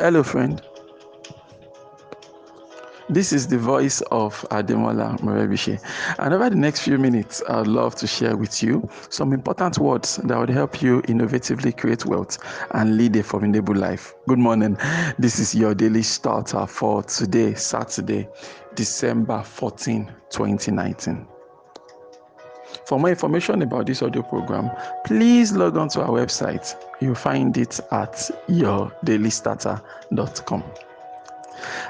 Hello, friend. This is the voice of Ademola Morebishe. And over the next few minutes, I'd love to share with you some important words that would help you innovatively create wealth and lead a formidable life. Good morning. This is your daily starter for today, Saturday, December 14, 2019. For more information about this audio program, please log on to our website. You'll find it at yourdailystarter.com.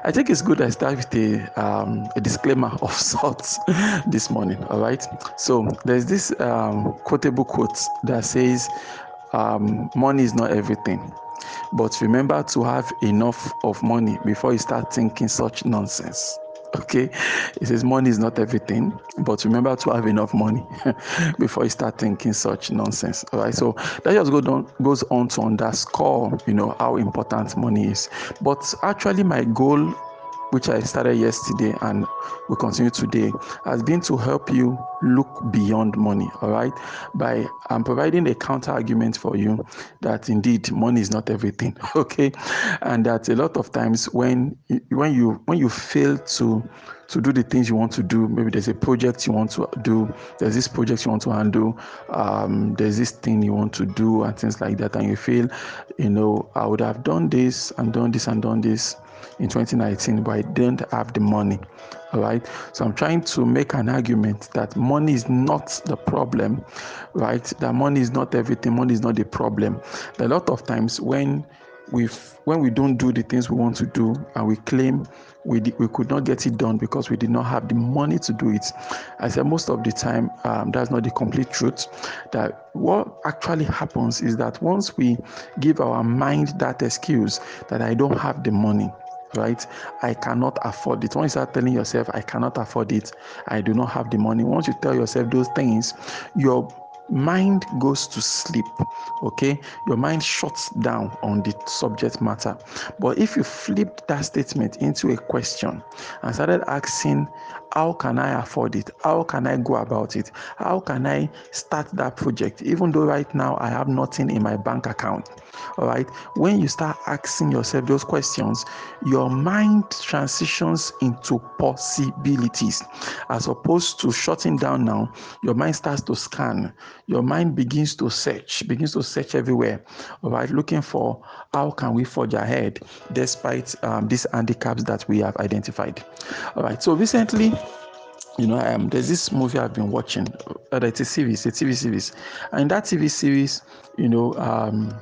I think it's good I start with a, um, a disclaimer of sorts this morning. All right. So there's this um, quotable quote that says, um, "Money is not everything." But remember to have enough of money before you start thinking such nonsense. Okay, it says money is not everything, but remember to have enough money before you start thinking such nonsense. All right, so that just goes on, goes on to underscore, you know, how important money is. But actually, my goal which I started yesterday and will continue today, has been to help you look beyond money. All right, by I'm providing a counter argument for you that indeed money is not everything. Okay, and that a lot of times when when you when you fail to to do the things you want to do. Maybe there's a project you want to do, there's this project you want to handle, um, there's this thing you want to do, and things like that. And you feel, you know, I would have done this and done this and done this in 2019, but I didn't have the money. All right. So I'm trying to make an argument that money is not the problem, right? That money is not everything, money is not the problem. A lot of times when we when we don't do the things we want to do and we claim we, we could not get it done because we did not have the money to do it. I said most of the time um, that's not the complete truth. That what actually happens is that once we give our mind that excuse that I don't have the money, right? I cannot afford it. Once you start telling yourself, I cannot afford it, I do not have the money. Once you tell yourself those things, your mind goes to sleep okay? Your mind shuts down on the subject matter. But if you flip that statement into a question and started asking how can i afford it? How can i go about it? How can i start that project? Even though right now i have nothing in my bank account all right? When you start asking yourself those questions your mind transitions into possibilities. As opposed to shutting down now your mind starts to scan your mind begins to search begins to search everywhere all right looking for how can we forge ahead despite um, these handicaps that we have identified all right so recently you know, um, there's this movie I've been watching. Uh, it's a series, a TV series, and that TV series, you know, um,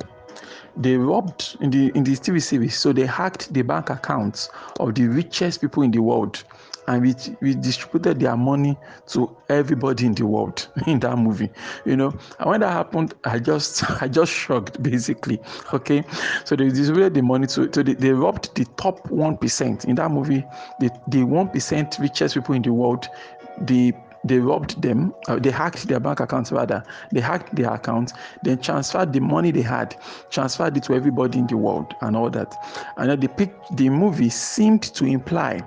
they robbed in the in this TV series. So they hacked the bank accounts of the richest people in the world, and we we distributed their money to everybody in the world in that movie. You know, and when that happened, I just I just shrugged basically. Okay, so they distributed the money to so they, they robbed the top one percent in that movie. The the one percent richest people in the world. The they robbed them, uh, they hacked their bank accounts rather, they hacked their accounts, then transferred the money they had, transferred it to everybody in the world and all that. And then the, pic- the movie seemed to imply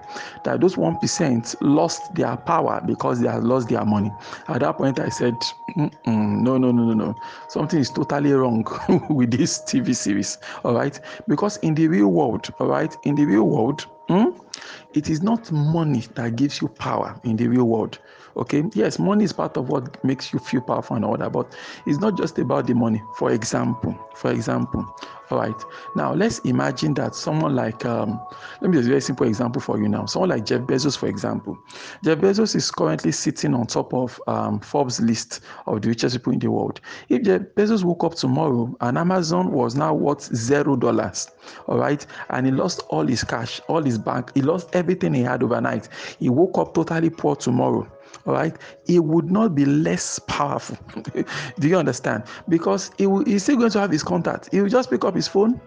that those 1% lost their power because they had lost their money. At that point, I said, no, no, no, no, no. Something is totally wrong with this TV series, all right? Because in the real world, all right, in the real world, Hmm? It is not money that gives you power in the real world. Okay, yes, money is part of what makes you feel powerful and all that, but it's not just about the money. For example, for example, all right. Now let's imagine that someone like um, let me just a very simple example for you now. Someone like Jeff Bezos, for example. Jeff Bezos is currently sitting on top of um, Forbes list of the richest people in the world. If Jeff Bezos woke up tomorrow and Amazon was now worth zero dollars, all right, and he lost all his cash, all his bank, he lost everything he had overnight. He woke up totally poor tomorrow all right, it would not be less powerful. Do you understand? Because he he's still going to have his contact. He will just pick up his phone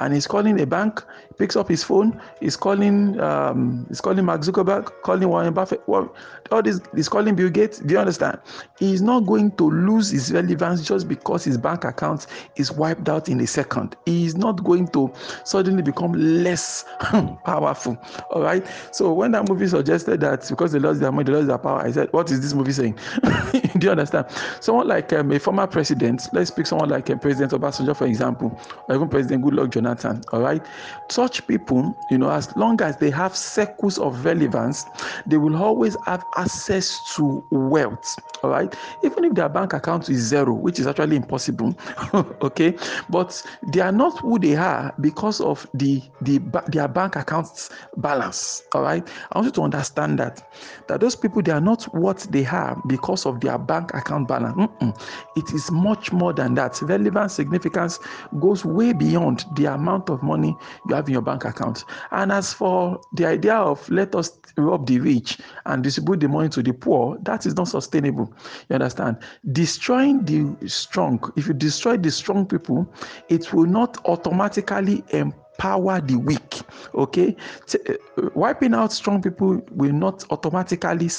and he's calling a bank, he picks up his phone, he's calling um, he's calling Mark Zuckerberg, calling Warren Buffett, well, all this he's calling Bill Gates. Do you understand? He's not going to lose his relevance just because his bank account is wiped out in a second. He is not going to suddenly become less powerful. All right. So when that movie suggested that because they lost their money, they lost their power, I said, what is this movie saying? Do you understand? Someone like um, a former president, let's pick someone like um, President Obasanjo, for example, or even President Goodluck Jonathan Jonathan. All right, such people, you know, as long as they have circles of relevance, they will always have access to wealth. All right, even if their bank account is zero, which is actually impossible. okay, but they are not who they are because of the the their bank accounts balance. All right, I want you to understand that that those people they are not what they are because of their bank account balance. Mm-mm. It is much more than that. Relevant significance goes way beyond the amount of money you have in your bank account. And as for the idea of let us rob the rich and distribute the money to the poor, that is not sustainable. You understand? Destroying the strong, if you destroy the strong people, it will not automatically empower empower the weak. Okay, uh, wiping out strong people will not automatically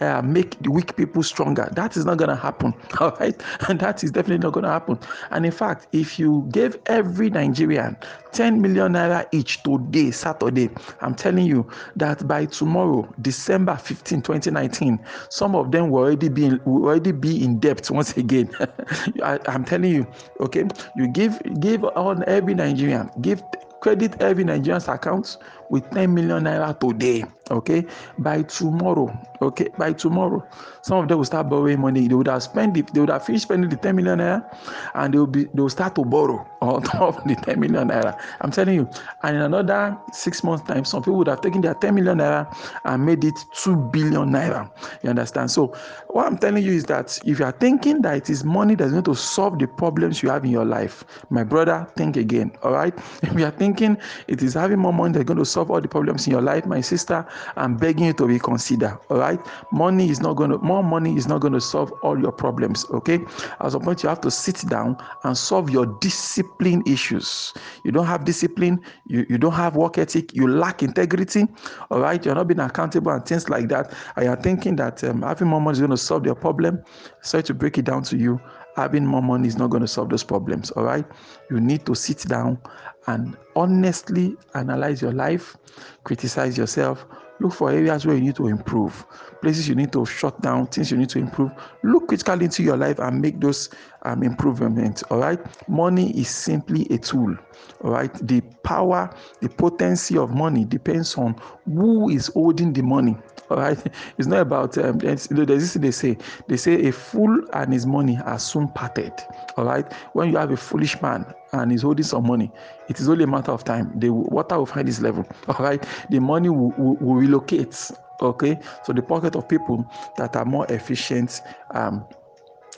uh, make the weak people stronger. That is not going to happen. All right, and that is definitely not going to happen. And in fact, if you gave every Nigerian 10 million naira each today, Saturday, I'm telling you that by tomorrow, December 15, 2019, some of them will already be will already be in debt once again. I, I'm telling you, okay, you give give on every Nigerian, give credit every Nigerian's account with 10 million naira today. Okay, by tomorrow, okay, by tomorrow, some of them will start borrowing money. They would have spent it, they would have finished spending the 10 million naira and they will be they will start to borrow on top of the 10 million naira. I'm telling you, and in another six months' time, some people would have taken their 10 million naira and made it 2 billion naira. You understand? So, what I'm telling you is that if you are thinking that it is money that's going to solve the problems you have in your life, my brother, think again. All right. If you are thinking it is having more money that's going to solve all the problems in your life, my sister, I'm begging you to reconsider. All right. Money is not going to, more money is not going to solve all your problems. Okay. At some point, you have to sit down and solve your discipline issues. You don't have discipline, you, you don't have work ethic, you lack integrity. All right. You're not being accountable and things like that. And you're thinking that um, having more money is going to solve your problem. Sorry to break it down to you having more money is not going to solve those problems all right you need to sit down and honestly analyze your life criticize yourself look for areas where you need to improve. Places you need to shut down things you need to improve. Look critically into your life and make those um, improvements all right? Money is simply a tool all right? The power the potency of money depends on who is holding the money all right? It's not about um, there's, they say they say a fool and his money are soon parted all right? When you have a foolish man and he's holding some money it is only a matter of time. The water will find its level all right? The money will, will, will relocate okay? So the pocket of people that are more efficient um,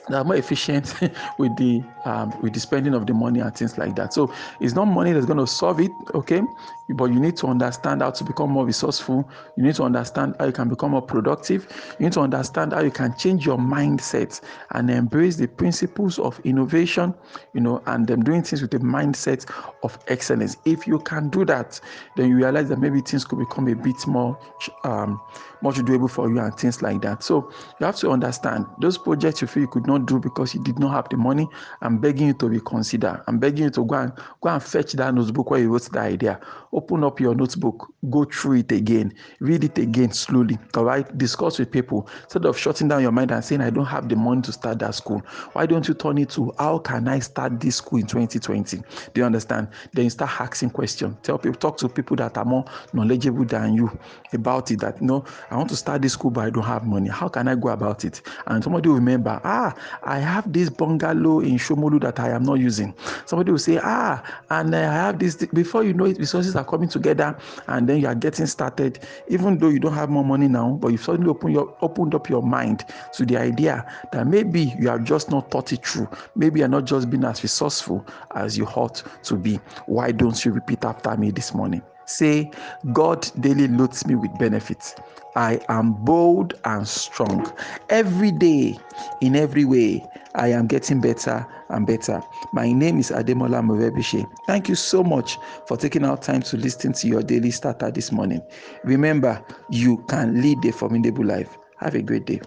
they are more efficient with the um, with the spending of the money and things like that. So it's not money that's going to solve it, okay? But you need to understand how to become more resourceful. You need to understand how you can become more productive. You need to understand how you can change your mindset and embrace the principles of innovation, you know, and them doing things with the mindset of excellence. If you can do that, then you realize that maybe things could become a bit more um, much doable for you and things like that. So you have to understand those projects you feel you could not do because you did not have the money. I'm begging you to reconsider. I'm begging you to go and go and fetch that notebook where you wrote the idea. Open up your notebook, go through it again, read it again slowly. All right, discuss with people instead of shutting down your mind and saying, I don't have the money to start that school. Why don't you turn it to how can I start this school in 2020? Do you understand? Then you start asking questions. Tell people, talk to people that are more knowledgeable than you about it. That you know, I want to start this school, but I don't have money. How can I go about it? And somebody will remember, ah, I have this bungalow in Shomolu that I am not using. Somebody will say, ah, and I have this. Before you know it, resources are coming together, and then you are getting started. Even though you don't have more money now, but you suddenly open your opened up your mind to the idea that maybe you have just not thought it through. Maybe you're not just being as resourceful as you ought to be. Why don't you repeat after me this morning? Say, God daily loads me with benefits. I am bold and strong. Every day, in every way, I am getting better and better. My name is Ademola Morebishe. Thank you so much for taking out time to listen to your daily starter this morning. Remember, you can lead a formidable life. Have a great day.